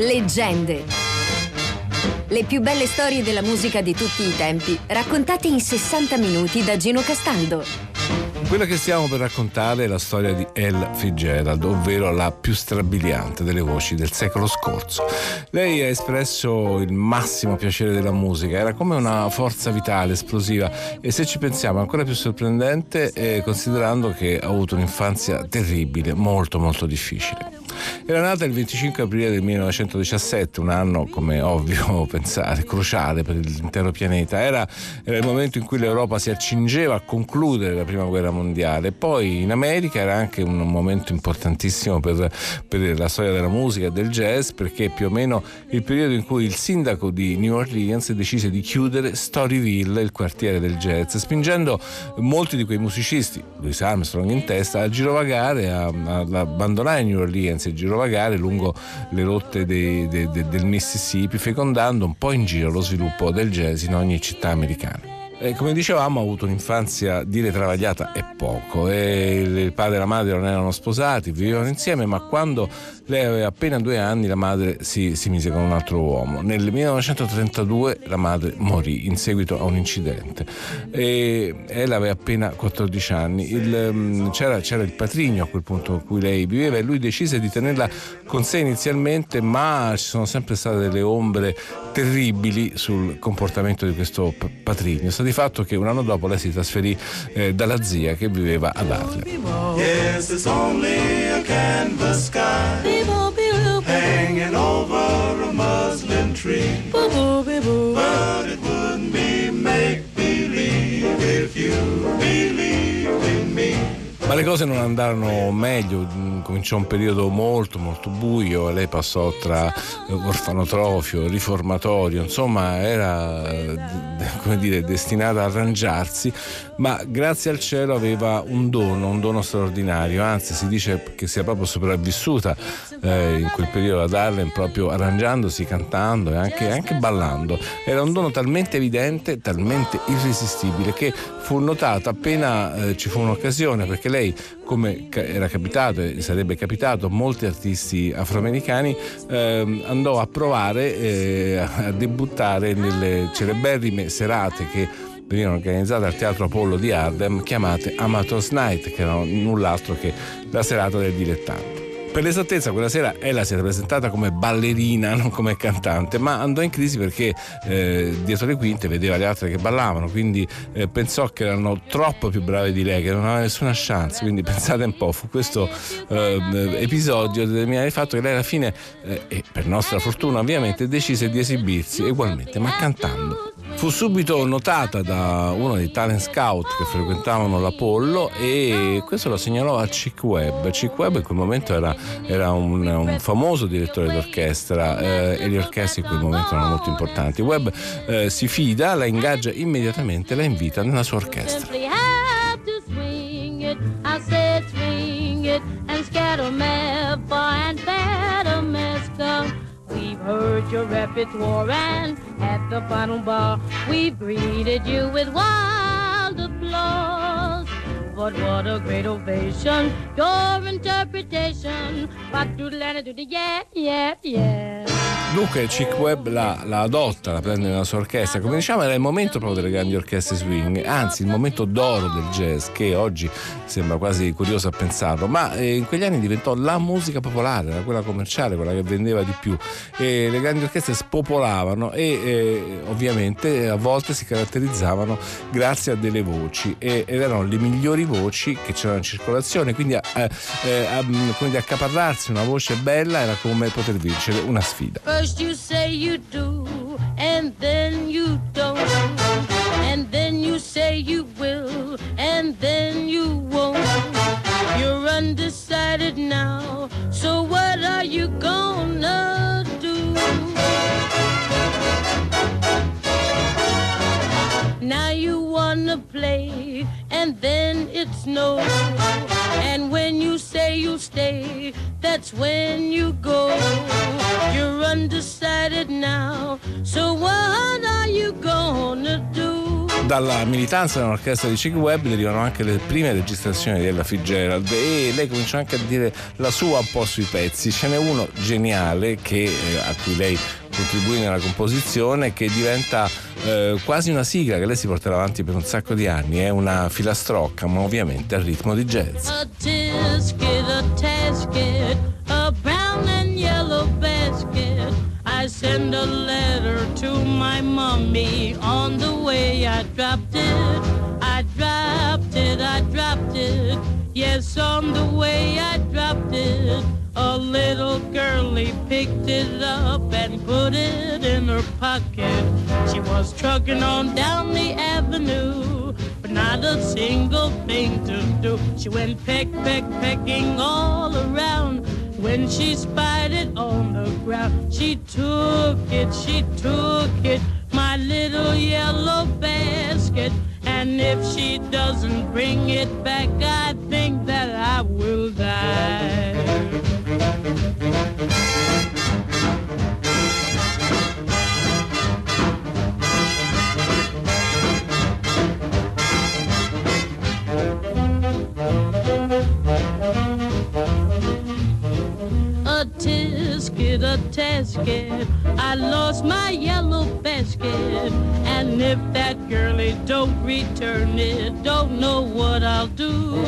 Leggende. Le più belle storie della musica di tutti i tempi, raccontate in 60 minuti da Gino Castaldo. Quella che stiamo per raccontare è la storia di Elle Fitzgerald, ovvero la più strabiliante delle voci del secolo scorso. Lei ha espresso il massimo piacere della musica, era come una forza vitale, esplosiva e se ci pensiamo ancora più sorprendente eh, considerando che ha avuto un'infanzia terribile, molto molto difficile. Era nata il 25 aprile del 1917, un anno, come ovvio pensare, cruciale per l'intero pianeta. Era, era, il momento in cui l'Europa si accingeva a concludere la prima guerra mondiale. Poi in America era anche un momento importantissimo per, per la storia della musica e del jazz, perché più o meno il periodo in cui il sindaco di New Orleans decise di chiudere Storyville, il quartiere del jazz, spingendo molti di quei musicisti, Louis Armstrong in testa, a girovagare, a, a abbandonare New Orleans e girovagare lungo le rotte dei, dei, del Mississippi, fecondando un po' in giro lo sviluppo del jazz in ogni città americana. E come dicevamo ha avuto un'infanzia dire travagliata e poco. E il padre e la madre non erano sposati, vivevano insieme, ma quando lei aveva appena due anni la madre si, si mise con un altro uomo. Nel 1932 la madre morì in seguito a un incidente e lei aveva appena 14 anni. Il, mm, c'era, c'era, il patrigno a quel punto in cui lei viveva e lui decise di tenerla con sé inizialmente, ma ci sono sempre state delle ombre terribili sul comportamento di questo patrigno di fatto che un anno dopo lei si trasferì eh, dalla zia che viveva ad Harlem. Yes, it's only a canvas sky hanging over a muslin tree. But it Ma le cose non andarono meglio, mm, cominciò un periodo molto molto buio, lei passò tra orfanotrofio, riformatorio, insomma era come dire, destinata a arrangiarsi, ma grazie al cielo aveva un dono, un dono straordinario, anzi si dice che sia proprio sopravvissuta eh, in quel periodo ad Harlem proprio arrangiandosi, cantando e anche, anche ballando. Era un dono talmente evidente, talmente irresistibile che fu notata appena eh, ci fu un'occasione perché lei come era capitato e sarebbe capitato molti artisti afroamericani, eh, andò a provare eh, a debuttare nelle celeberrime serate che venivano organizzate al Teatro Apollo di Ardem chiamate Amateurs Night, che erano null'altro che la serata del dilettante. Per l'esattezza, quella sera ella si era presentata come ballerina, non come cantante, ma andò in crisi perché eh, dietro le quinte vedeva le altre che ballavano, quindi eh, pensò che erano troppo più brave di lei, che non aveva nessuna chance. Quindi pensate un po', fu questo eh, episodio determinato il fatto che lei alla fine, eh, e per nostra fortuna ovviamente, decise di esibirsi ugualmente, ma cantando. Fu subito notata da uno dei talent scout che frequentavano l'Apollo e questo lo segnalò a Chick Webb. Chick Webb in quel momento era, era un, un, famoso direttore d'orchestra eh, e le orchestre in quel momento erano molto importanti. Webb eh, si fida, la ingaggia immediatamente e la invita nella sua orchestra. Heard your repertoire and at the final bar we greeted you with wild applause. But what a great ovation, your interpretation. But do the do the yeah, yeah, yeah. Dunque Chick Webb la, la, adotta, la prende nella sua orchestra, come diciamo era il momento proprio delle grandi orchestre swing, anzi il momento d'oro del jazz che oggi sembra quasi curioso a pensarlo, ma eh, in quegli anni diventò la musica popolare, era quella commerciale, quella che vendeva di più. E le grandi orchestre spopolavano e eh, ovviamente a volte si caratterizzavano grazie a delle voci. E, ed erano le migliori voci che c'erano in circolazione, quindi eh, a, a, accaparrarsi una voce bella era come poter vincere una sfida. First you say you do, and then you don't. And then you say you will, and then you won't. You're undecided now, so what are you gonna do? Now you wanna play, and then it's no. And when you say you'll stay, that's when you go. You're undecided now, so what are you gonna do? Dalla militanza nell'orchestra di Chick Webb derivano anche le prime registrazioni di Ella Fitzgerald e lei comincia anche a dire la sua un po' sui pezzi. Ce n'è uno geniale che, eh, a cui lei contribuì nella composizione che diventa eh, quasi una sigla che lei si porterà avanti per un sacco di anni, è una filastrocca ma ovviamente al ritmo di jazz. A tisket, a tasket, a send a letter to my mommy on the way I dropped it. I dropped it, I dropped it. Yes, on the way I dropped it. A little girlie picked it up and put it in her pocket. She was trucking on down the avenue, but not a single thing to do. She went peck, peck, pecking all around. When she spied it on the ground, she took it, she took it, my little yellow basket. And if she doesn't bring it back, I think that I will die. A tasket, I lost my yellow basket. And if that girlie don't return it, don't know what I'll do.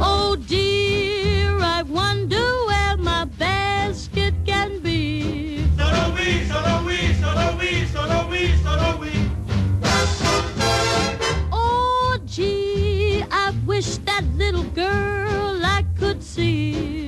Oh dear, I wonder where my basket can be. Solo we, solo we, solo we, solo we, solo we. Oh gee, I wish that little girl I could see.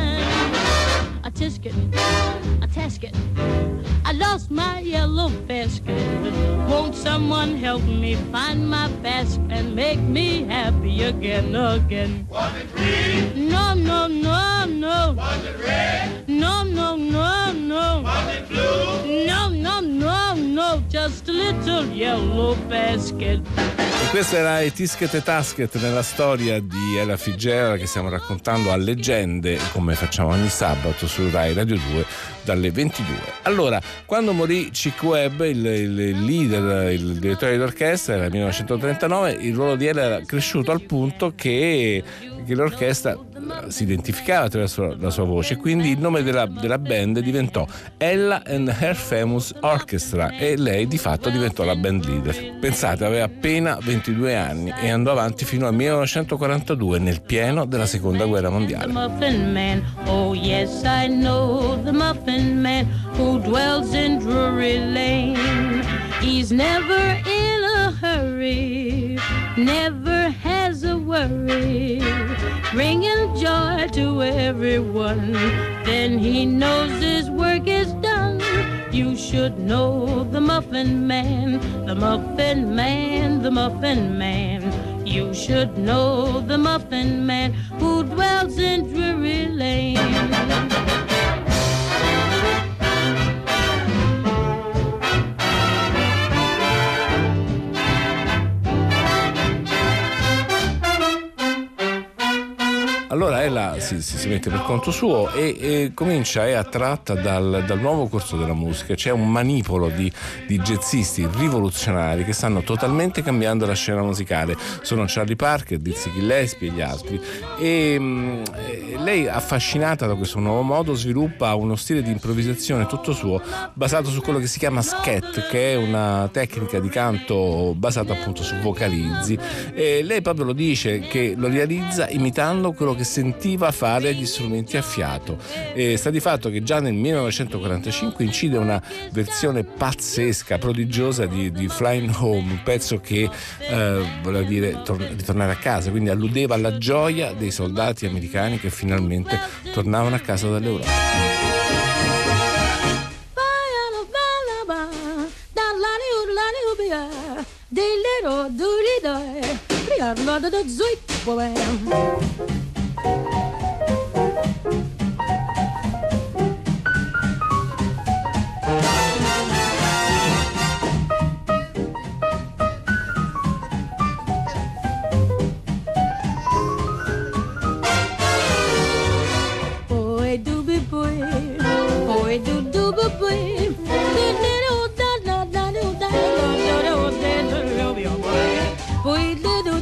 Tisket, a tasket. I lost my yellow basket. Won't someone help me find my basket and make me happy again, again? Was it green? No, no, no, no. Was it red? No, no, no, no. Was it blue? No, no, no, no. Just a little yellow basket. Questo era i Tisket e Tasket nella storia di Ella Fitzgerald che stiamo raccontando a leggende come facciamo ogni sabato su Rai Radio 2 dalle 22. Allora, quando morì Chick Webb, il, il leader, il direttore d'orchestra, era nel 1939, il ruolo di Ella era cresciuto al punto che, che l'orchestra si identificava attraverso la sua voce, quindi il nome della, della band diventò Ella and Her Famous Orchestra e lei di fatto diventò la band leader. Pensate, aveva appena 22 anni e andò avanti fino al 1942 nel pieno della seconda guerra mondiale. He's never in a hurry, never has a worry, bringing joy to everyone. Then he knows his work is done. You should know the Muffin Man, the Muffin Man, the Muffin Man. You should know the Muffin Man who dwells in Drury Lane. Allora ella si, si, si, mette per conto suo e, e comincia, è attratta dal, dal, nuovo corso della musica. C'è un manipolo di, di, jazzisti rivoluzionari che stanno totalmente cambiando la scena musicale. Sono Charlie Parker, Dizzy Gillespie e gli altri. E, mm, e lei, affascinata da questo nuovo modo, sviluppa uno stile di improvvisazione tutto suo basato su quello che si chiama scat, che è una tecnica di canto basata appunto su vocalizzi. E lei proprio lo dice che lo realizza imitando quello che che sentiva fare gli strumenti a fiato. E sta di fatto che già nel 1945 incide una versione pazzesca, prodigiosa di, di Flying Home, un pezzo che eh, voleva dire tor- ritornare a casa, quindi alludeva alla gioia dei soldati americani che finalmente tornavano a casa dall'Europa. Di little doody die, riarno da zoip, dibble boy,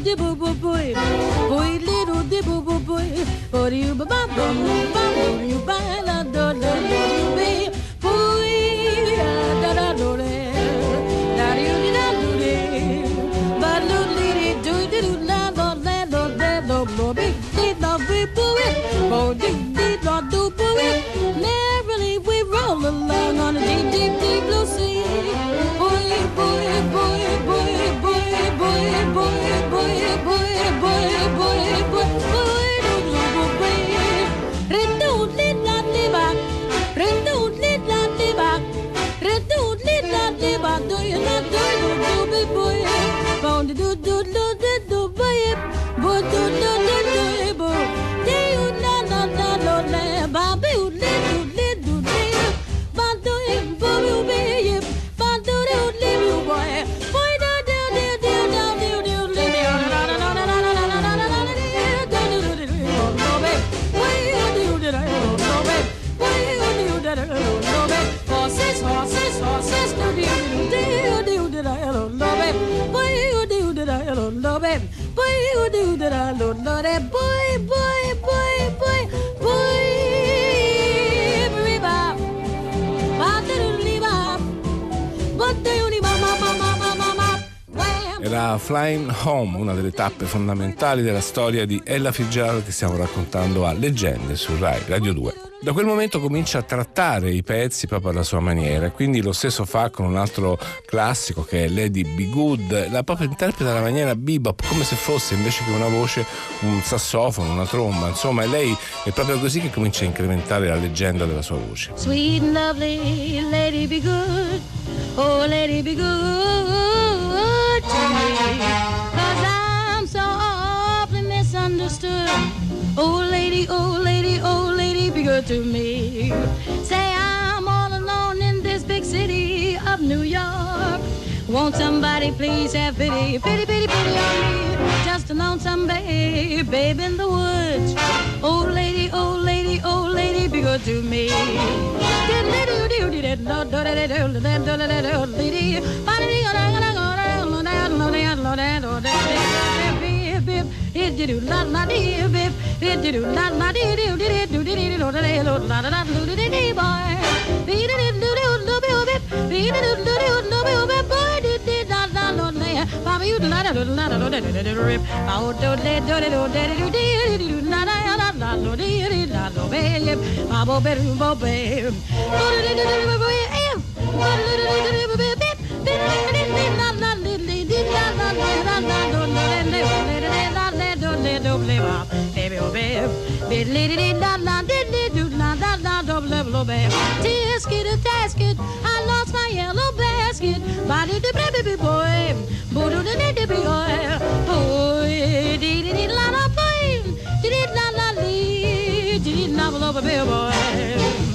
di boo boo boy, boy little di boo boo boy, for you ba ba boom, ba boom, you ba la do. Do do do do Era Flying Home, una delle tappe fondamentali della storia di Ella Fitzgerald che stiamo raccontando a Leggende su Rai Radio 2. Da quel momento comincia a trattare i pezzi proprio alla sua maniera, quindi lo stesso fa con un altro classico che è Lady Be Good, la proprio interpreta alla maniera bebop, come se fosse invece che una voce un sassofono, una tromba, insomma, e lei è proprio così che comincia a incrementare la leggenda della sua voce. Sweet and lovely, lady be good. Oh, lady be good lady, oh, lady, oh, lady, be good to me. Say I'm all alone in this big city of New York. Won't somebody please have pity, pity, pity, pity on me? Just a lonesome babe, babe in the woods. Oh lady, oh lady, oh lady, be good to me dee doo la la dee biff, dee doo la la dee doo dee doo dee dee doo dee doo la la la doo dee dee boy, dee dee doo doo doo doo doo biff, dee dee doo doo doo doo doo biff boy, dee dee la la la la, Bobby you la la la la la dee dee doo rip, out doo dee doo doo dee doo dee doo la la la la la dee dee la la babe, Bobo babe, Bobo babe, doo dee doo doo doo babe, doo dee doo doo doo babe, dee dee doo doo doo doo babe, dee dee doo doo doo doo babe. Tisket a tasket, I lost my yellow basket. Body the baby boy, boo the baby boy, boy, dee dee la la boy, dee dee la la lee, dee la la la boy.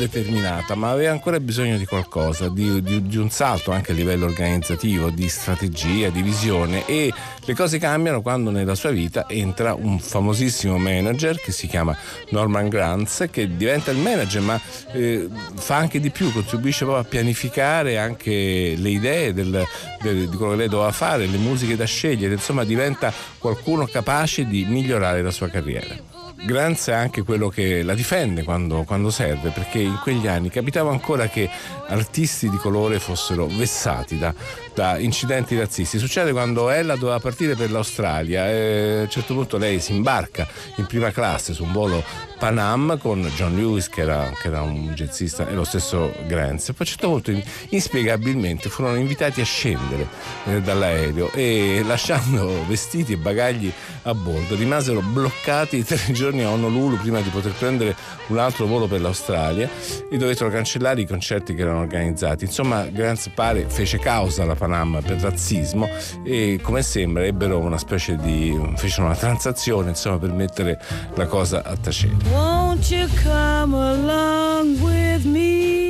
Determinata, ma aveva ancora bisogno di qualcosa, di, di- di un salto anche a livello organizzativo, di strategia, di visione e le cose cambiano quando nella sua vita entra un famosissimo manager che si chiama Norman Granz che diventa il manager ma eh, fa anche di più, contribuisce proprio a pianificare anche le idee del- del- di quello che lei doveva fare, le musiche da scegliere, insomma diventa qualcuno capace di migliorare la sua carriera. Granz è anche quello che la difende quando, quando serve, perché in quegli anni capitava ancora che artisti di colore fossero vessati da, da incidenti razzisti. Succede quando ella doveva partire per l'Australia e a un certo punto lei si imbarca in prima classe su un volo Pan Am con John Lewis che era, che era un jazzista e lo stesso Granz. Poi a un certo punto in- inspiegabilmente furono invitati a scendere eh, dall'aereo e lasciando vestiti e bagagli a bordo rimasero bloccati tre giorni giorni a Honolulu prima di poter prendere un altro volo per l'Australia e dovettero cancellare i concerti che erano organizzati. Insomma, Grants pare fece causa alla Panam per razzismo e come sembra ebbero una specie di fecero una transazione insomma per mettere la cosa a tacere. Won't you come along with me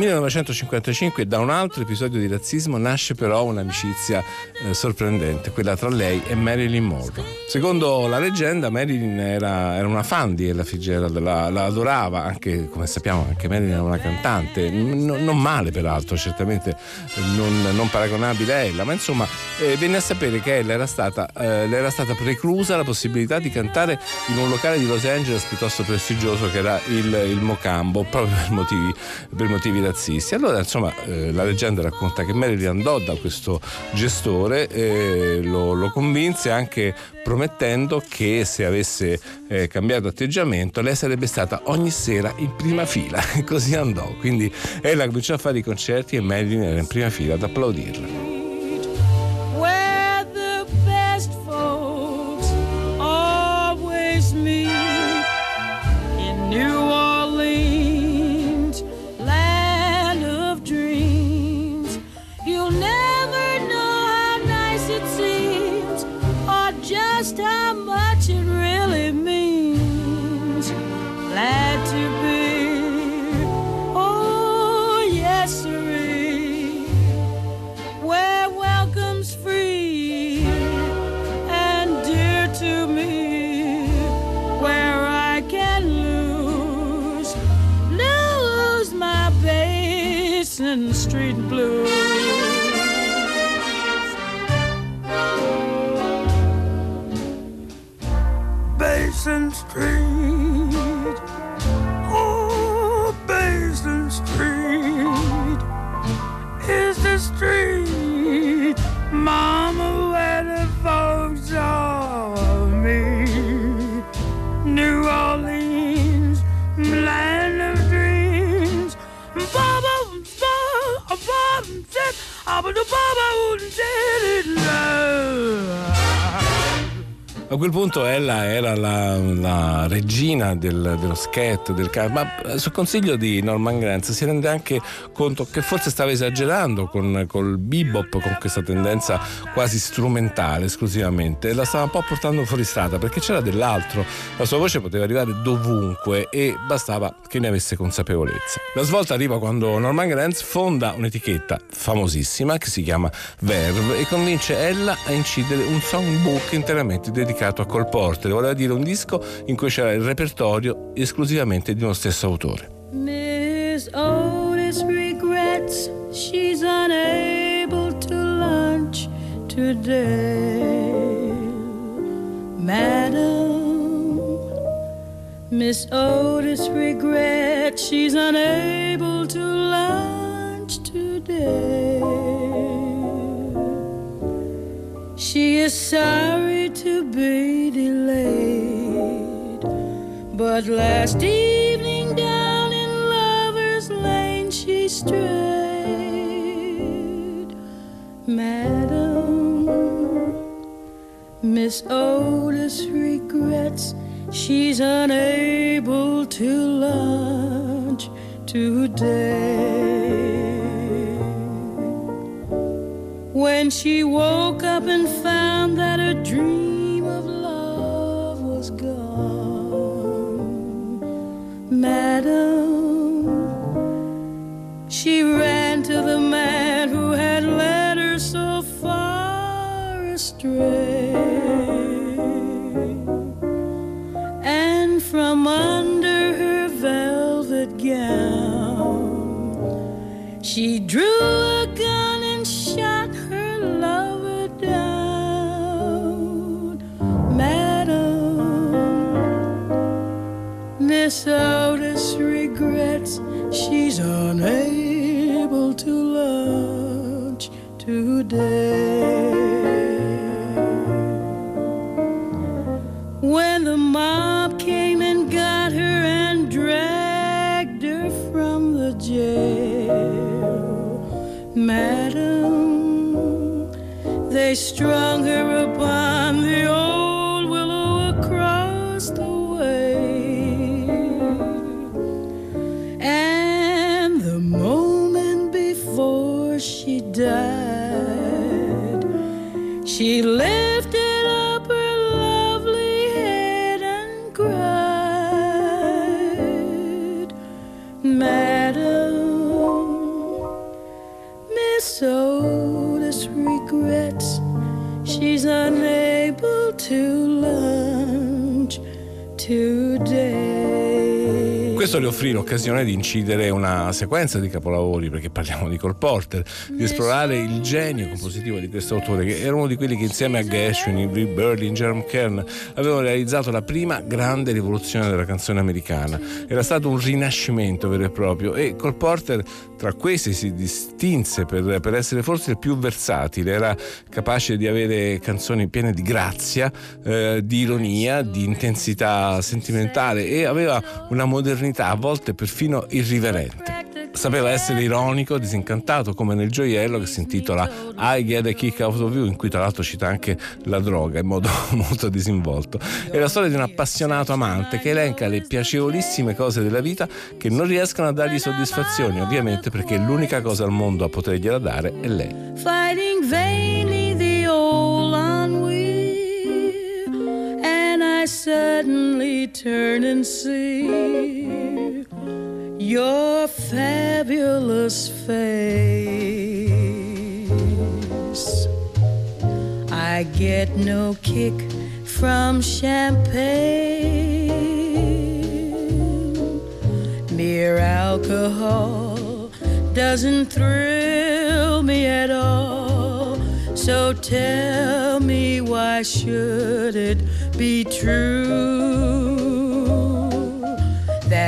1955 da un altro episodio di razzismo nasce però un'amicizia eh, sorprendente, quella tra lei e Marilyn Monroe. Secondo la leggenda Marilyn era, era una fan di Ella Fitzgerald, la, la, adorava, anche come sappiamo anche Marilyn era una cantante, n- non male peraltro, certamente non, non, paragonabile a Ella, ma insomma eh, venne a sapere che Ella era stata, eh, le era stata preclusa la possibilità di cantare in un locale di Los Angeles piuttosto prestigioso che era il, il Mocambo, proprio per motivi, per motivi motivi razzisti. Allora, insomma, eh, la leggenda racconta che Marilyn andò da questo gestore, eh, lo, lo, convinse anche promettendo che se avesse eh, cambiato atteggiamento lei sarebbe stata ogni sera in prima fila. E così andò. Quindi ella cominciò a fare i concerti e Marilyn era in prima fila ad applaudirla. Regina del- dello scat, del ma eh, su consiglio di Norman Granz si rende anche conto che forse stava esagerando con col bebop, con questa tendenza quasi strumentale esclusivamente, la stava un po' portando fuori strada perché c'era dell'altro, la sua voce poteva arrivare dovunque e bastava che ne avesse consapevolezza. La svolta arriva quando Norman Granz fonda un'etichetta famosissima che si chiama Verve e convince ella a incidere un songbook interamente dedicato a Cole Porter, voleva dire un disco in cui c'era il repertorio esclusivamente di uno stesso autore. Miss Otis regrets she's unable to lunch today. Madam, Miss Otis regrets she's unable to lunch today. She is sorry to be delayed, but last evening down in Lover's Lane she strayed. Madam, Miss Otis regrets she's unable to lunch today. When she woke up and found that her dream Madam, she ran to the man who had led her so far astray. And from under her velvet gown, she drew a gun and shot her lover down. Madam, Miss today. When the mob came and got her and dragged her from the jail, madam, they struck. Questo le offrì l'occasione di incidere una sequenza di capolavori, perché parliamo di Cole Porter, di esplorare il genio compositivo di questo autore, che era uno di quelli che insieme a Gershwin, Avery Berlin, Jerome Kern avevano realizzato la prima grande rivoluzione della canzone americana. Era stato un rinascimento vero e proprio e Cole Porter tra questi si distinse per, per essere forse il più versatile, era capace di avere canzoni piene di grazia, eh, di ironia, di intensità sentimentale e aveva una modernità a volte perfino irriverente. Sapeva essere ironico, disincantato, come nel gioiello che si intitola I Get a Kick Out of You, in cui tra l'altro cita anche la droga in modo molto disinvolto. È la storia di un appassionato amante che elenca le piacevolissime cose della vita che non riescono a dargli soddisfazioni, ovviamente perché l'unica cosa al mondo a potergliela dare è lei. fighting vainly the old ennui, and I suddenly turn and see your fabulous face. I get no kick from champagne. Mere alcohol doesn't thrill me at all. So tell me why should it be true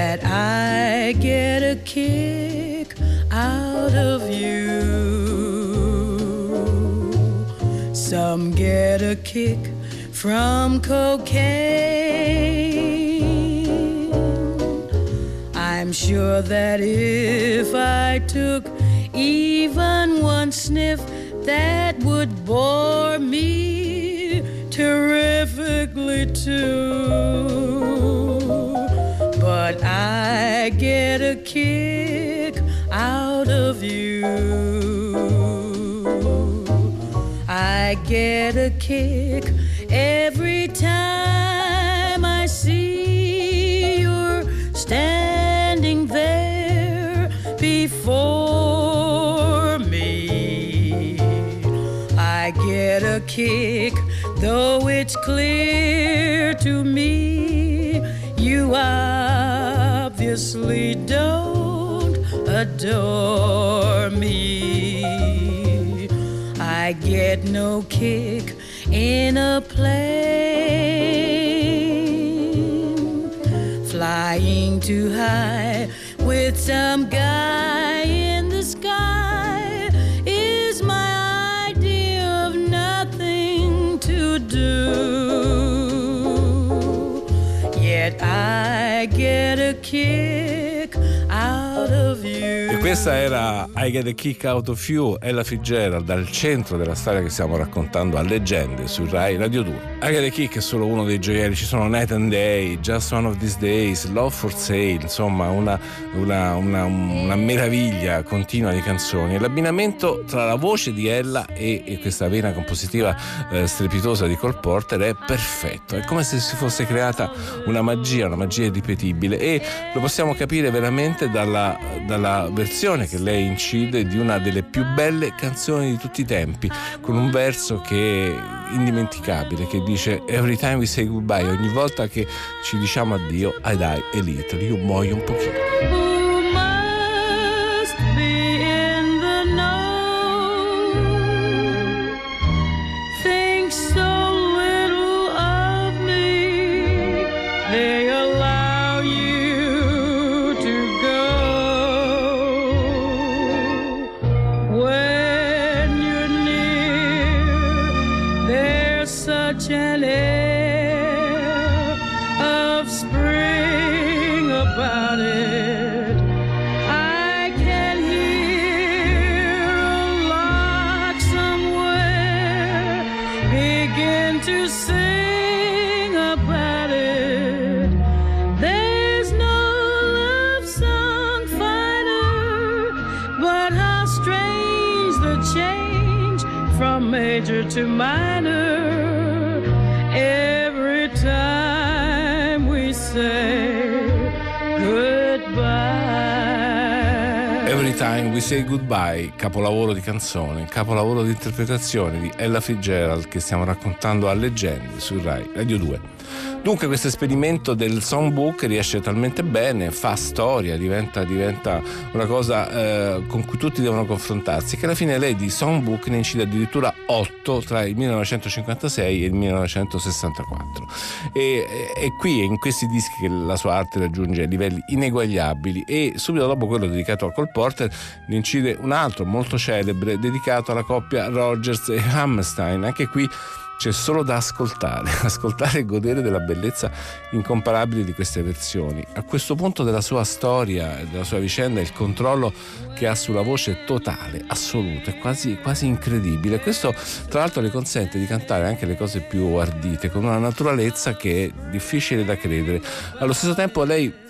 that I get a kick out of you? Some get a kick from cocaine. I'm sure that if I took even one sniff, that would bore me terrifically too. But I get a kick out of you. I get a kick every time I see you're standing there before me. I get a kick, though it's clear to me obviously don't adore me. I get no kick in a plane, flying too high with some guy in the sky is my idea of nothing to do. Yet I get a kick out of you. E questa era I Get a Kick Out of You, Ella Fitzgerald, dal centro della storia che stiamo raccontando a leggende su Rai Radio 2. I Get a Kick è solo uno dei gioielli, ci sono Night and Day, Just One of These Days, Love for Sale, insomma una, una, una, una meraviglia continua di canzoni. L'abbinamento tra la voce di Ella e, e questa vena compositiva eh, strepitosa di Cole Porter è perfetto, è come se si fosse creata una magia, una magia irripetibile e lo possiamo capire veramente dalla, dalla versione che lei incide di una delle più belle canzoni di tutti i tempi, con un verso che è indimenticabile, che dice Every time we say goodbye, ogni volta che ci diciamo addio, I die a little, io muoio un pochino. To minor Every Time We Say Goodbye, capolavoro di canzone, capolavoro di interpretazione di Ella Fitzgerald che stiamo raccontando a leggende su Rai Radio 2. Dunque questo esperimento del songbook riesce talmente bene, fa storia, diventa, diventa una cosa eh, con cui tutti devono confrontarsi, che alla fine lei di songbook ne incide addirittura 8 tra il 1956 e il 1964. E, è qui, in questi dischi, che la sua arte raggiunge livelli ineguagliabili e subito dopo quello dedicato a Cole Porter ne incide un altro molto celebre dedicato alla coppia Rogers e Hammerstein, anche qui c'è solo da ascoltare, ascoltare e godere della bellezza incomparabile di queste versioni. A questo punto della sua storia, della sua vicenda, il controllo che ha sulla voce è totale, assoluto, è quasi, quasi incredibile. Questo tra l'altro le consente di cantare anche le cose più ardite con una naturalezza che è difficile da credere. Allo stesso tempo lei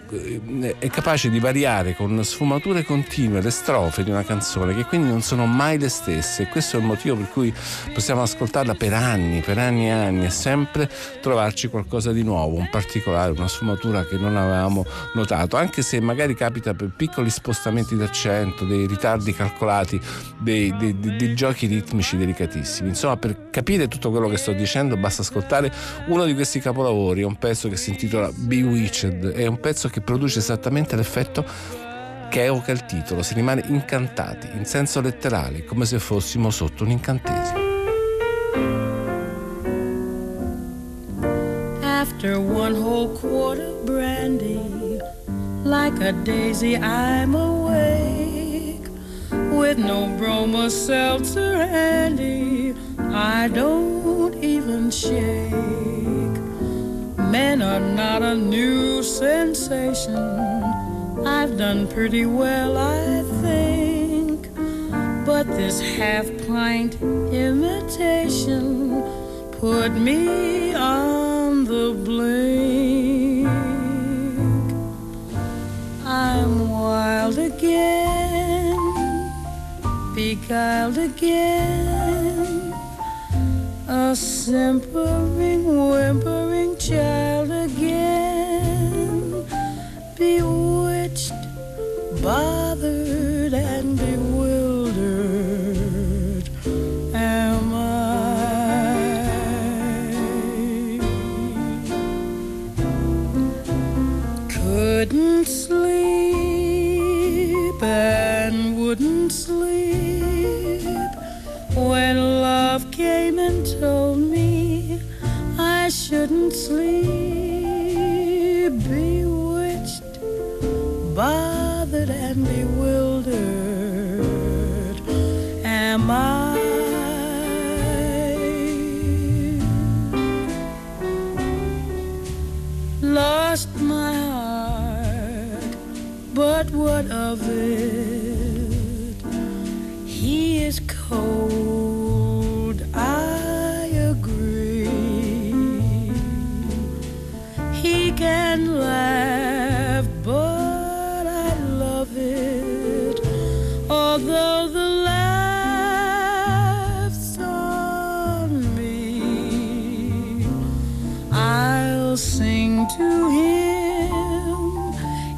è capace di variare con sfumature continue le strofe di una canzone che quindi non sono mai le stesse e questo è il motivo per cui possiamo ascoltarla per anni, per anni e anni e sempre trovarci qualcosa di nuovo, un particolare, una sfumatura che non avevamo notato, anche se magari capita per piccoli spostamenti d'accento, dei ritardi calcolati, dei, dei, dei, dei giochi ritmici delicatissimi. Insomma, per capire tutto quello che sto dicendo basta ascoltare uno di questi capolavori, un pezzo che si intitola Bewitched, è un pezzo che produce esattamente l'effetto che evoca il titolo, si rimane incantati, in senso letterale, come se fossimo sotto un incantesimo. After one whole quart of brandy, like a daisy, I'm awake. With no broma seltzer handy, I don't even shake. Men are not a new sensation. I've done pretty well, I think. But this half pint imitation put me on the blink. I'm wild again, beguiled again, a simpering, whimpering child again, bewitched, bothered, what of it? He is cold, I agree. He can laugh, but I love it. Although the laugh's on me, I'll sing to him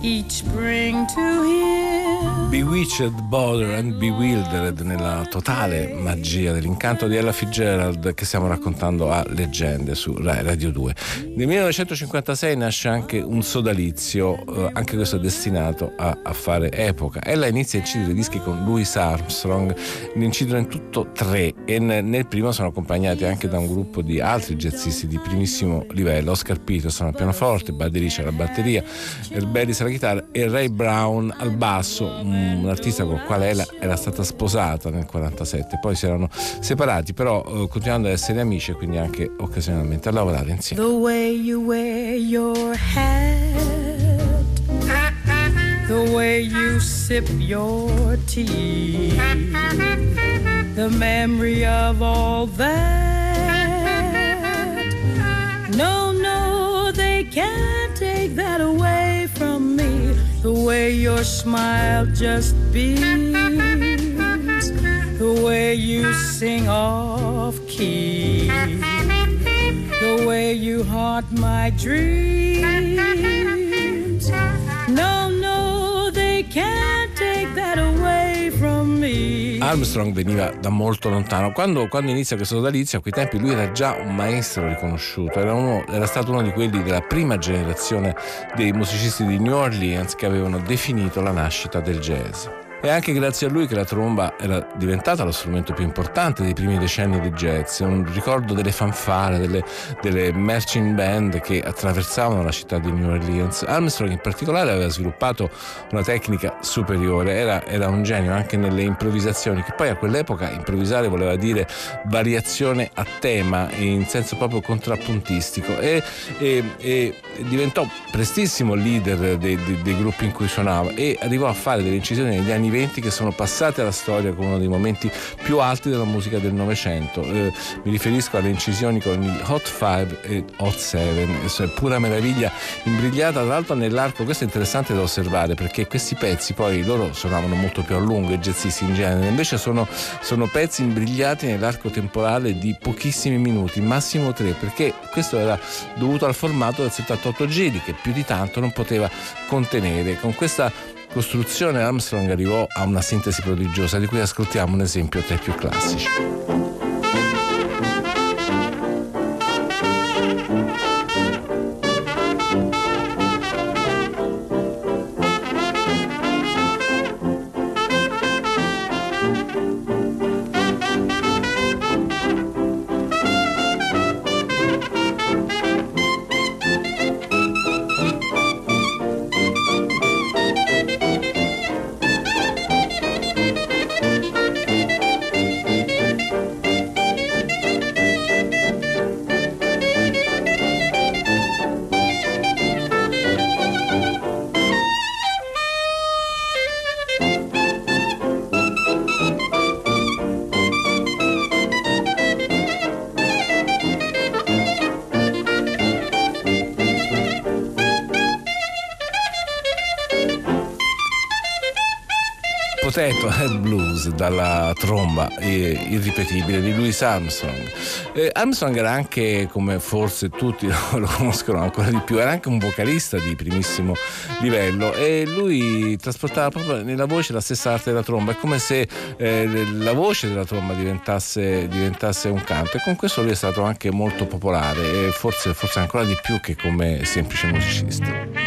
each spring. Bewitched, Bother and Bewildered nella totale magia dell'incanto di Ella Fitzgerald che stiamo raccontando a Leggende su Radio 2. Nel 1956 nasce anche un sodalizio, eh, anche questo destinato a, a, fare epoca. Ella inizia a incidere dischi con Louis Armstrong, ne incidono in tutto tre e nel, primo sono accompagnati anche da un gruppo di altri jazzisti di primissimo livello, Oscar Peterson al pianoforte, Buddy alla batteria, Elberis alla chitarra e Ray Brown al basso, un artista con il quale ella era stata sposata nel 47, poi si erano separati, però eh, continuando ad essere amici e quindi anche occasionalmente a lavorare insieme. The way you wear your hat, the way you sip your tea, the memory of all that. No, no, they can't take that away from me. The way your smile just beams, the way you sing off key, the way you haunt my dreams. No, no, they can't Armstrong veniva da molto lontano. Quando, quando inizia questo sodalizio, a quei tempi lui era già un maestro riconosciuto, era, uno, era, stato uno di quelli della prima generazione dei musicisti di New Orleans che avevano definito la nascita del jazz. È anche grazie a lui che la tromba era diventata lo strumento più importante dei primi decenni di jazz, un ricordo delle fanfare, delle, delle marching band che attraversavano la città di New Orleans. Armstrong in particolare aveva sviluppato una tecnica superiore, era, era un genio anche nelle improvvisazioni, che poi a quell'epoca improvvisare voleva dire variazione a tema in senso proprio contrappuntistico. E, e, e diventò prestissimo leader dei, dei, dei gruppi in cui suonava e arrivò a fare delle incisioni negli anni eventi che sono passati alla storia come uno dei momenti più alti della musica del Novecento. Eh, mi riferisco alle incisioni con il Hot 5 e Hot 7, è pura meraviglia, imbrigliata tra l'altro nell'arco, questo è interessante da osservare perché questi pezzi poi loro suonavano molto più a lungo, i jazzisti in genere, invece sono, sono pezzi imbrigliati nell'arco temporale di pochissimi minuti, massimo tre, perché questo era dovuto al formato del 78 giri che più di tanto non poteva contenere. Con questa costruzione Armstrong arrivò a una sintesi prodigiosa di cui ascoltiamo un esempio tra i più classici. Potato Head Blues dalla tromba irripetibile di Louis Armstrong. Eh, Armstrong era anche, come forse tutti lo conoscono ancora di più, era anche un vocalista di primissimo livello e lui trasportava proprio nella voce la stessa arte della tromba. È come se eh, la voce della tromba diventasse, diventasse, un canto e con questo lui è stato anche molto popolare e forse, forse ancora di più che come semplice musicista.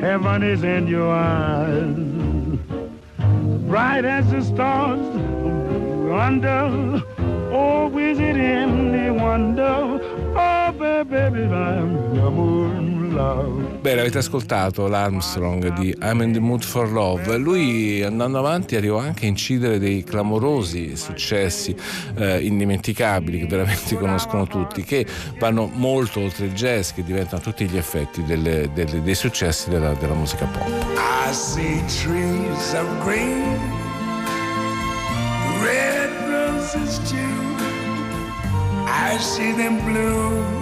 Heaven is in your eyes, bright as the stars under. Oh, is it any wonder? Oh, baby, baby, I'm in the Beh, avete ascoltato l'Armstrong di I'm in the Mood for Love. Lui andando avanti arrivò anche a incidere dei clamorosi successi eh, indimenticabili che veramente conoscono tutti, che vanno molto oltre il jazz, che diventano tutti gli effetti delle, delle, dei successi della, della musica pop. I see trees of green, red roses too. I see them bloom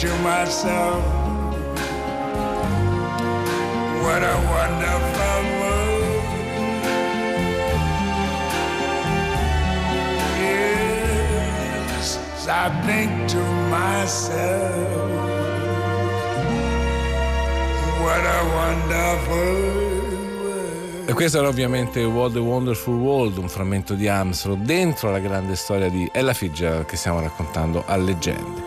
to myself, what a wonderful world. Yes, I think to myself, what a wonderful. E questo era ovviamente What a Wonderful World, un frammento di Armstrong dentro la grande storia di Ella Fitzgerald che stiamo raccontando a leggende.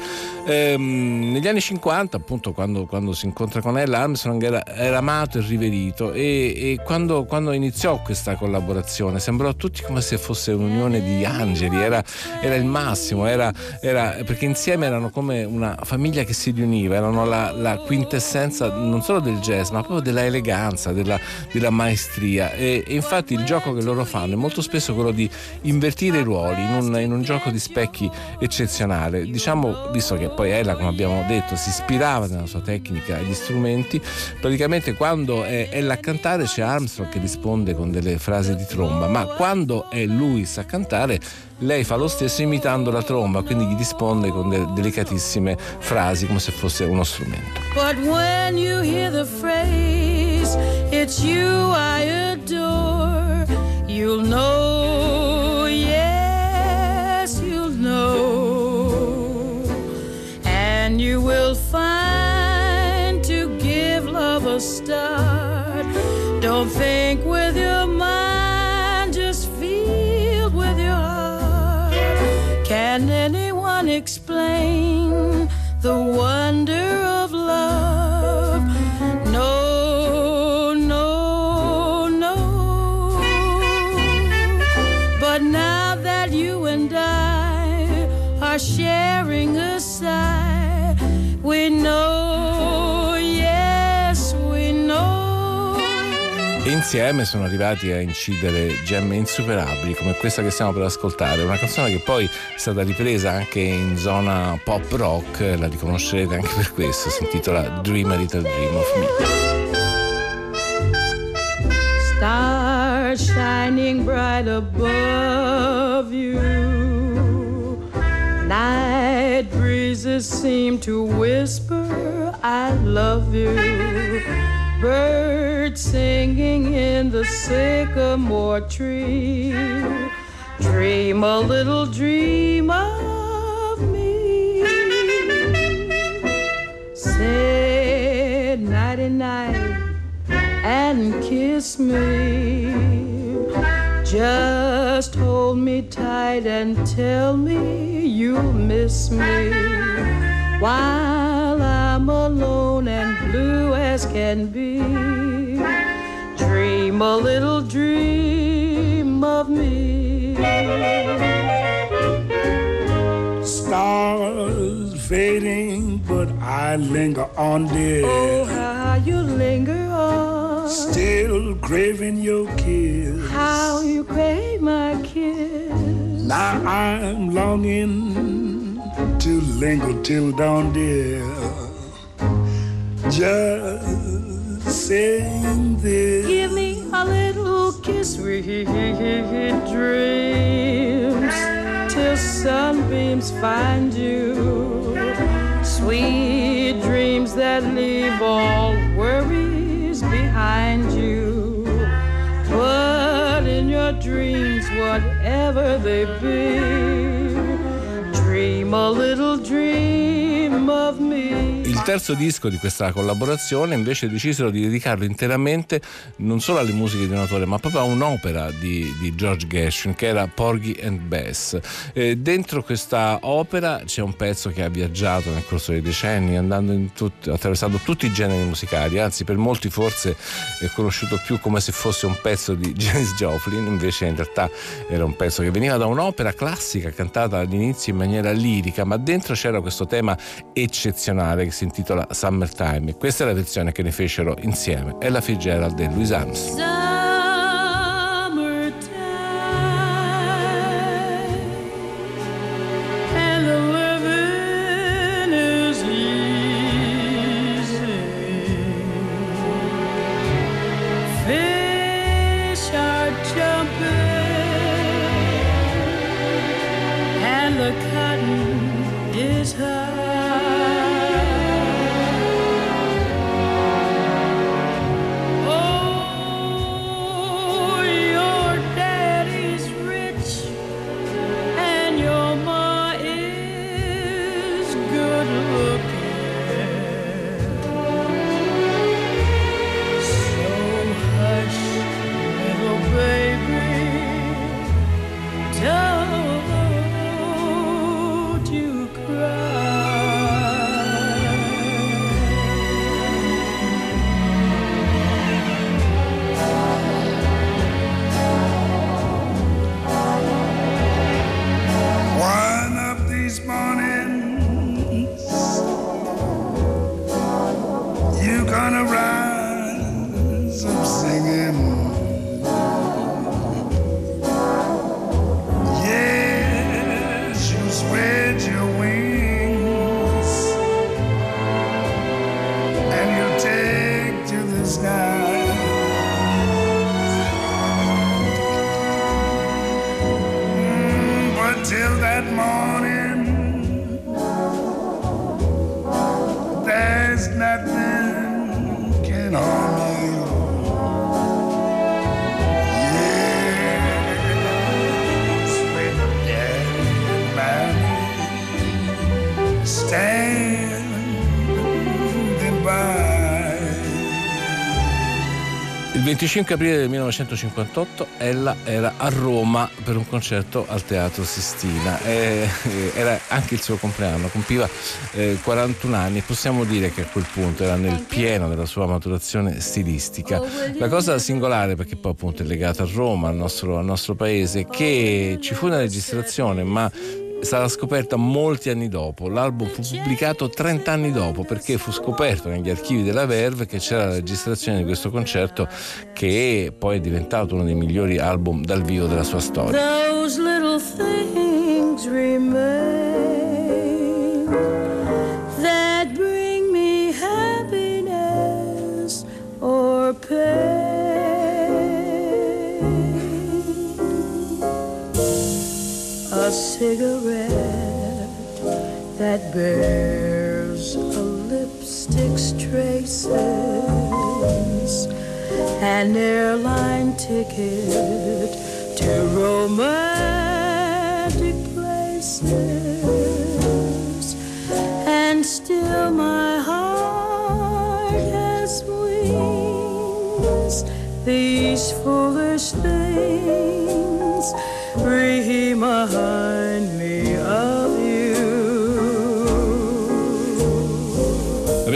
Ehm, negli anni 50, appunto, quando, quando, si incontra con Ella, Armstrong era, era amato e riverito e, e quando, quando, iniziò questa collaborazione sembrò a tutti come se fosse un'unione di angeli, era, era il massimo, era, era, perché insieme erano come una famiglia che si riuniva, erano la, la quintessenza non solo del jazz, ma proprio della eleganza, della, della maestria. E, e, infatti il gioco che loro fanno è molto spesso quello di invertire i ruoli in un, in un gioco di specchi eccezionale. Diciamo, visto che poi ella, come abbiamo detto, si ispirava nella sua tecnica agli strumenti, praticamente quando è ella a cantare c'è Armstrong che risponde con delle frasi di tromba, ma quando è lui a cantare lei fa lo stesso imitando la tromba, quindi gli risponde con delle delicatissime frasi come se fosse uno strumento. But when you hear the phrase, it's you I adore, you'll know, And you will find to give love a start. Don't think with insieme sono arrivati a incidere gemme insuperabili come questa che stiamo per ascoltare, una canzone che poi è stata ripresa anche in zona pop rock, la riconoscerete anche per questo, si intitola Dream a Little Dream of Me. Stars shining bright above you. Night breezes seem to whisper, I love you. Birds singing in the sycamore tree. Dream a little dream of me. Say nighty night and kiss me. Just hold me tight and tell me you'll miss me while I'm alone and blue as can be. Dream a little dream of me. Stars fading, but I linger on, dear. Oh, how you linger on. Still craving your kiss. How you crave my kiss. Now I'm longing to linger till dawn, dear. Just saying this. Give me a little kiss, sweet dreams, till sunbeams find you. Sweet dreams that leave all worries behind you. But in your dreams, whatever they be, dream a little dream terzo disco di questa collaborazione invece decisero di dedicarlo interamente non solo alle musiche di un autore ma proprio a un'opera di, di George Gershwin che era Porgy and Bess. Eh, dentro questa opera c'è un pezzo che ha viaggiato nel corso dei decenni tutti, attraversando tutti i generi musicali, anzi per molti forse è conosciuto più come se fosse un pezzo di Janis Joplin, invece in realtà era un pezzo che veniva da un'opera classica cantata all'inizio in maniera lirica, ma dentro c'era questo tema eccezionale che si intitola Summertime. Questa è la versione che ne fecero insieme Ella Fitzgerald e Louis Armstrong. 25 aprile del 1958 ella era a Roma per un concerto al Teatro Sistina. E, era anche il suo compleanno, compiva eh, 41 anni possiamo dire che a quel punto era nel pieno della sua maturazione stilistica. La cosa singolare, perché poi appunto è legata a Roma, al nostro, al nostro paese, è che ci fu una registrazione, ma sarà scoperta molti anni dopo. L'album fu pubblicato 30 anni dopo perché fu scoperto negli archivi della Verve che c'era la registrazione di questo concerto che poi è diventato uno dei migliori album dal vivo della sua storia. Bears a lipstick's traces, an airline ticket to romantic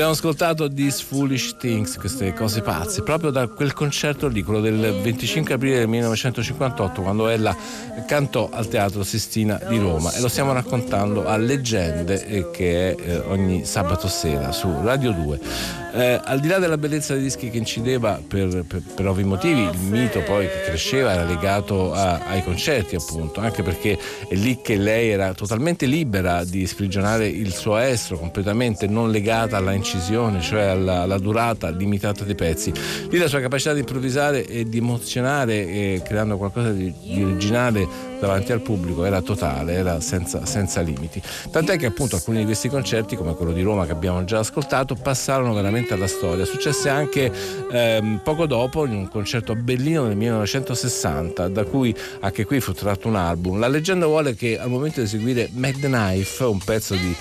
Abbiamo ascoltato These Foolish Things, queste cose pazze, proprio da quel concerto lì, quello del 25 aprile del 1958, quando ella cantò al Teatro Sistina di Roma e lo stiamo raccontando a Leggende eh, che è eh, ogni sabato sera su Radio 2. Eh, al di là della bellezza dei dischi che incideva per, per, per ovvi motivi, il mito poi che cresceva era legato a, ai concerti appunto, anche perché è lì che lei era totalmente libera di sprigionare il suo estro, completamente non legata alla incisione, cioè alla, alla durata limitata dei pezzi. Lì la sua capacità di improvvisare e di emozionare eh, creando qualcosa di, di originale davanti al pubblico era totale, era senza, senza, limiti. Tant'è che appunto alcuni di questi concerti, come quello di Roma che abbiamo già ascoltato, passarono veramente alla storia. Successe anche ehm, poco dopo in un concerto a Berlino nel 1960, da cui anche qui fu tratto un album. La leggenda vuole che al momento di eseguire Mad Knife, un pezzo di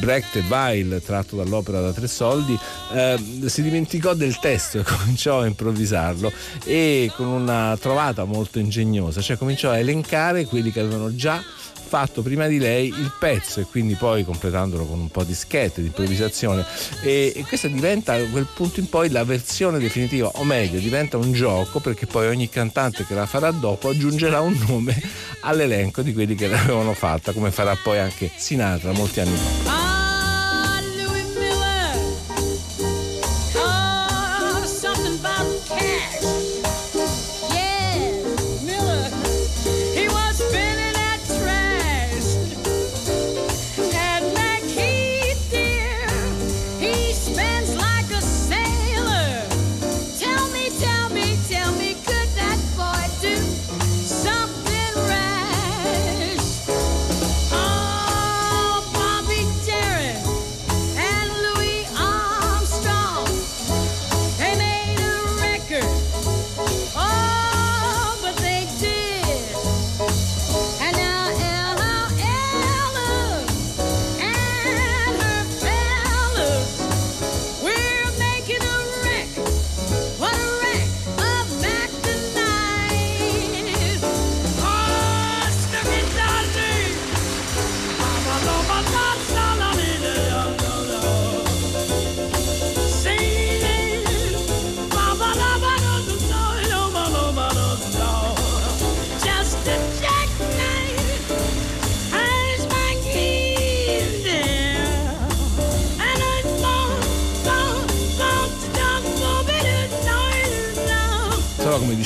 Brecht e Weil tratto dall'opera da tre soldi, ehm, si dimenticò del testo e cominciò a improvvisarlo e con una trovata molto ingegnosa, cioè cominciò a elencare cantare quelli che avevano già fatto prima di lei il pezzo e quindi poi completandolo con un po' di sketch, di improvvisazione e, e, questa diventa a quel punto in poi la versione definitiva o meglio diventa un gioco perché poi ogni cantante che la farà dopo aggiungerà un nome all'elenco di quelli che l'avevano fatta come farà poi anche Sinatra molti anni dopo.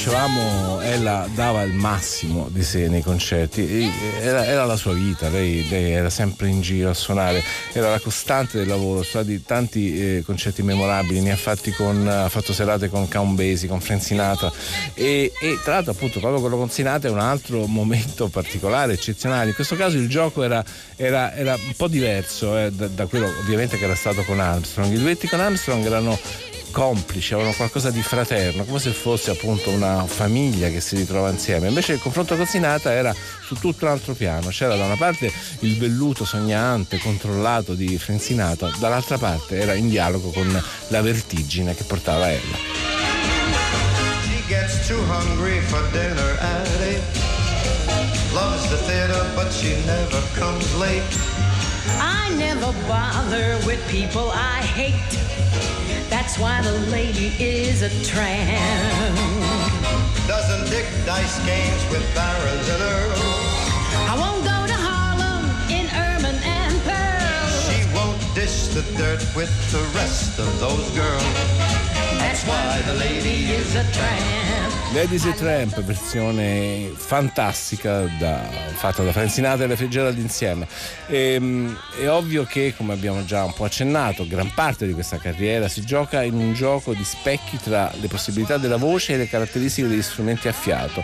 Dicevamo, ella dava il massimo di sé nei concerti, era, era la sua vita, lei, lei, era sempre in giro a suonare, era la costante del lavoro, sono stati tanti eh, concerti memorabili, ne ha fatti con, ha fatto serate con Count Basie, con Frank Sinatra e, e, tra l'altro appunto proprio quello con Sinatra è un altro momento particolare, eccezionale, in questo caso il gioco era, era, era un po' diverso eh, da, da quello ovviamente che era stato con Armstrong, i duetti con Armstrong erano complici, avevano qualcosa di fraterno, come se fosse appunto una famiglia che si ritrova insieme. Invece il confronto con Sinatra era su tutto un altro piano, c'era da una parte il velluto sognante, controllato di Frank Sinatra, dall'altra parte era in dialogo con la vertigine che portava ella. She gets too hungry for dinner at eight. Loves the theater but she never comes late. I never bother with people I hate. That's why the lady is a tramp. Doesn't dick dice games with barons and earls. I won't go to Harlem in ermine and pearls. She won't dish the dirt with the rest of those girls. That's why the lady is a tramp. Ladies a Tramp, versione fantastica da, fatta da Frank Sinatra e la Fitzgerald insieme. E, ehm, è ovvio che, come abbiamo già un po' accennato, gran parte di questa carriera si gioca in un gioco di specchi tra le possibilità della voce e le caratteristiche degli strumenti a fiato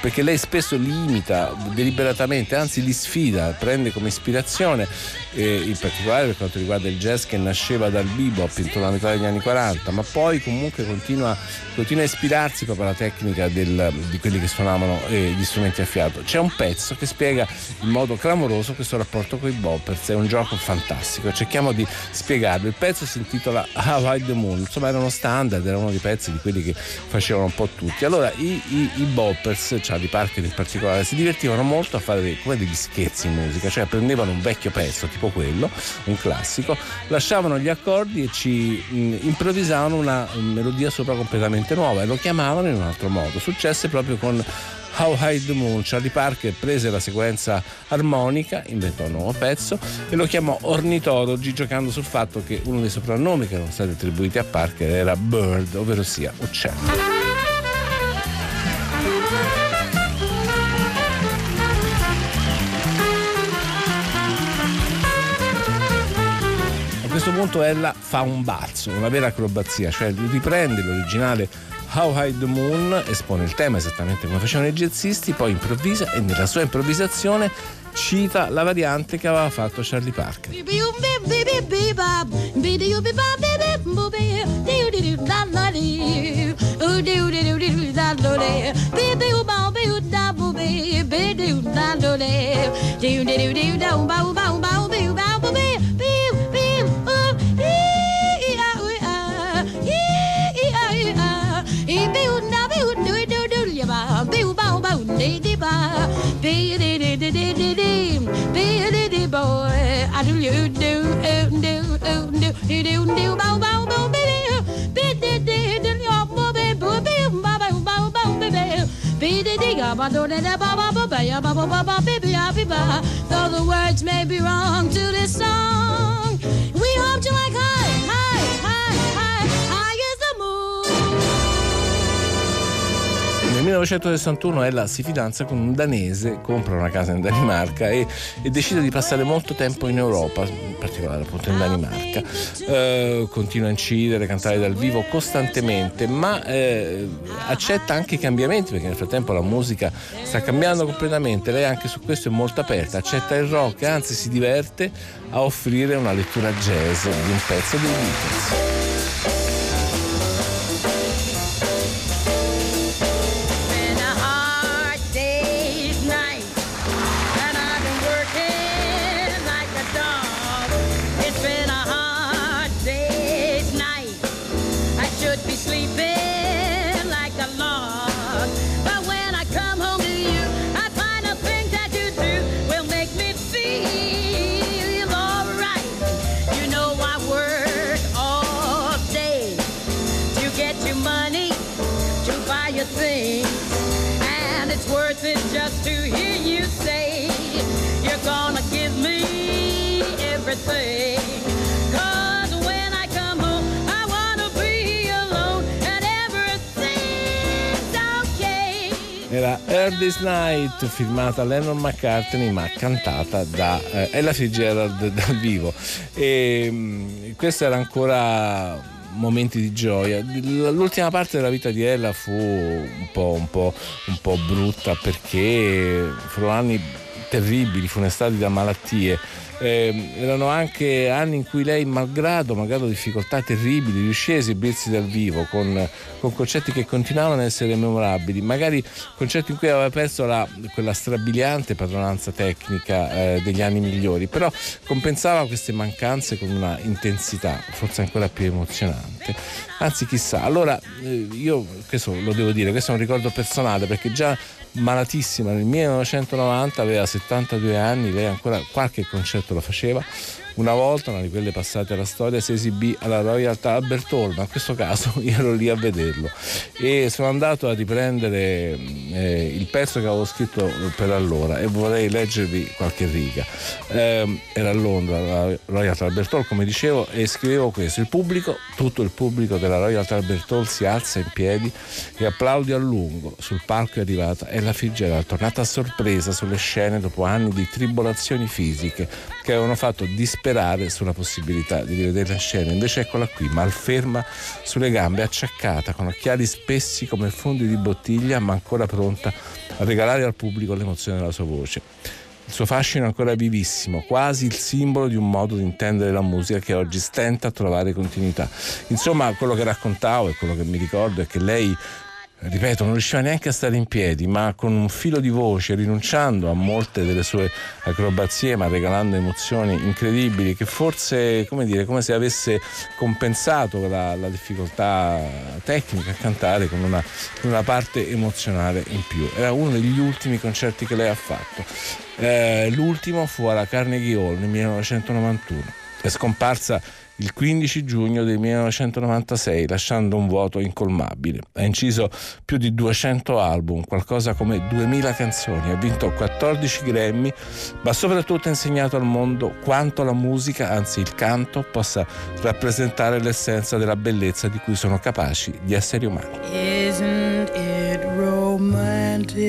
perché lei spesso li imita deliberatamente, anzi li sfida, prende come ispirazione, eh, in particolare per quanto riguarda il jazz che nasceva dal bebop intorno alla metà degli anni 40, ma poi comunque continua, continua a ispirarsi proprio alla tecnica del, di quelli che suonavano eh, gli strumenti a fiato. C'è un pezzo che spiega in modo clamoroso questo rapporto con i boppers, è un gioco fantastico, cerchiamo di spiegarlo. Il pezzo si intitola Hawaii the Moon, insomma era uno standard, era uno dei pezzi di quelli che facevano un po' tutti. Allora i, i, i boppers, Charlie Parker in particolare, si divertivano molto a fare dei, come degli scherzi in musica, cioè prendevano un vecchio pezzo tipo quello, un classico, lasciavano gli accordi e ci mh, improvvisavano una melodia sopra completamente nuova e lo chiamavano in un altro modo. Successe proprio con How High the Moon. Charlie Parker prese la sequenza armonica, inventò un nuovo pezzo e lo chiamò Ornitologi giocando sul fatto che uno dei soprannomi che erano stati attribuiti a Parker era Bird, ovvero sia uccello. A questo punto Ella fa un balzo, una vera acrobazia, cioè riprende l'originale How High the Moon, espone il tema esattamente come facevano i jazzisti, poi improvvisa e nella sua improvvisazione cita la variante che aveva fatto Charlie Parker. Boy, I do you do do do do do do do bow bow bow baby, baby baby do your baby baby bow bow bow bow baby. Baby, digga, ba do da da ba ba ba ba ya ba ba ba ba baby, ya be ba. Though the words may be wrong to this song, we hope you like high, high, high 1961 ella si fidanza con un danese, compra una casa in Danimarca e, e decide di passare molto tempo in Europa, in particolare appunto in Danimarca. Eh, continua a incidere, cantare dal vivo costantemente, ma eh, accetta anche i cambiamenti perché nel frattempo la musica sta cambiando completamente. Lei anche su questo è molto aperta, accetta il rock, anzi si diverte a offrire una lettura jazz di un pezzo dei Beatles. Night, firmata Lennon McCartney, ma cantata da eh, Ella Fitzgerald dal vivo. E mh, questo era ancora momenti di gioia. L'ultima parte della vita di Ella fu un po', un po', un po' brutta perché furono anni terribili, funestati da malattie. Eh, erano anche anni in cui lei, malgrado, malgrado difficoltà terribili, riuscì a esibirsi dal vivo con, con concerti che continuavano ad essere memorabili, magari concerti in cui aveva perso la- quella strabiliante padronanza tecnica eh, degli anni migliori, però compensava queste mancanze con una intensità forse ancora più emozionante. Anzi, chissà, allora eh, io questo lo devo dire, questo è un ricordo personale perché già malatissima nel 1990 aveva 72 anni lei ancora qualche concerto lo faceva una volta, una di quelle passate alla storia, si esibì alla Royal Albert Hall, ma in questo caso io ero lì a vederlo e sono andato a riprendere eh, il pezzo che avevo scritto per allora e vorrei leggervi qualche riga. Eh, era a Londra, alla Royal Albert Hall, come dicevo, e scrivevo questo. Il pubblico, tutto il pubblico della Royal Albert Hall si alza in piedi e applaudi a lungo. Sul palco è arrivata Ella Fitzgerald, tornata a sorpresa sulle scene dopo anni di tribolazioni fisiche che avevano fatto disperare sulla possibilità di rivedere la scena. Invece eccola qui, malferma sulle gambe, acciaccata, con occhiali spessi come fondi di bottiglia, ma ancora pronta a regalare al pubblico l'emozione della sua voce. Il suo fascino è ancora vivissimo, quasi il simbolo di un modo di intendere la musica che oggi stenta a trovare continuità. Insomma, quello che raccontavo e quello che mi ricordo è che lei ripeto, non riusciva neanche a stare in piedi, ma con un filo di voce, rinunciando a molte delle sue acrobazie, ma regalando emozioni incredibili, che forse, come dire, come se avesse compensato la, la difficoltà tecnica a cantare con una, una parte emozionale in più. Era uno degli ultimi concerti che lei ha fatto. Eh, l'ultimo fu alla Carnegie Hall nel 1991. È scomparsa il 15 giugno del 1996, lasciando un vuoto incolmabile. Ha inciso più di 200 album, qualcosa come 2000 canzoni, ha vinto 14 Grammy, ma soprattutto ha insegnato al mondo quanto la musica, anzi il canto, possa rappresentare l'essenza della bellezza di cui sono capaci gli esseri umani. Isn't it romantic?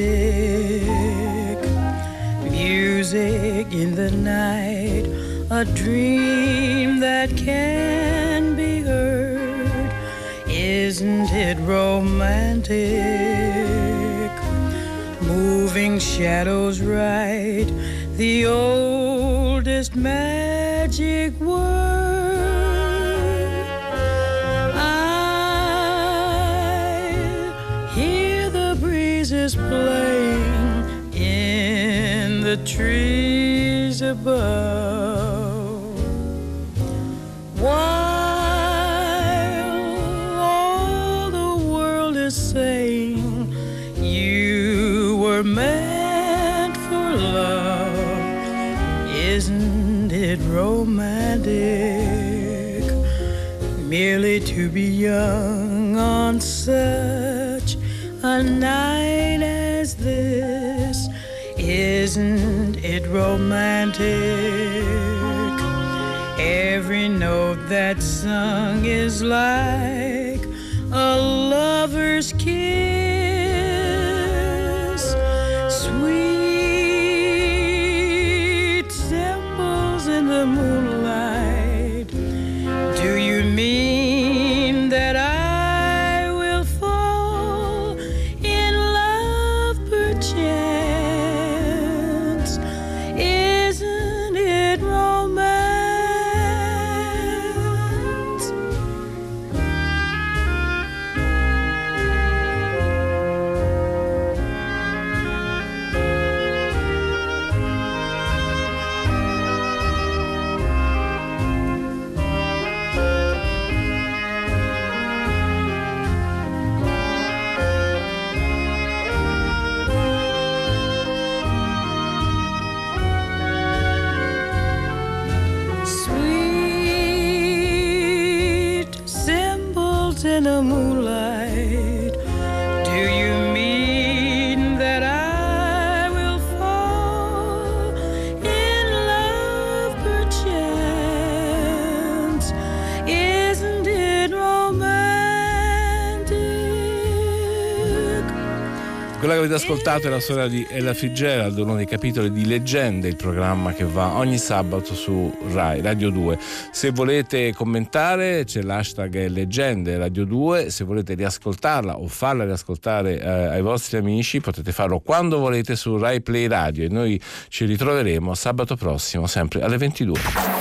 Music in the night. A dream that can be heard. Isn't it romantic? Moving shadows right, the oldest magic word. I hear the breezes playing in the trees above. Romantic? Merely to be young on such a night as this. Isn't it romantic? Every note that's sung is like a lover's kiss. Avete ascoltato è la storia di Ella Fitzgerald, uno dei capitoli di Leggende, il programma che va ogni sabato su Rai, Radio 2. Se volete commentare c'è l'hashtag Leggende Radio 2, se volete riascoltarla o farla riascoltare eh, ai vostri amici potete farlo quando volete su Rai Play Radio e noi ci ritroveremo sabato prossimo sempre alle 22.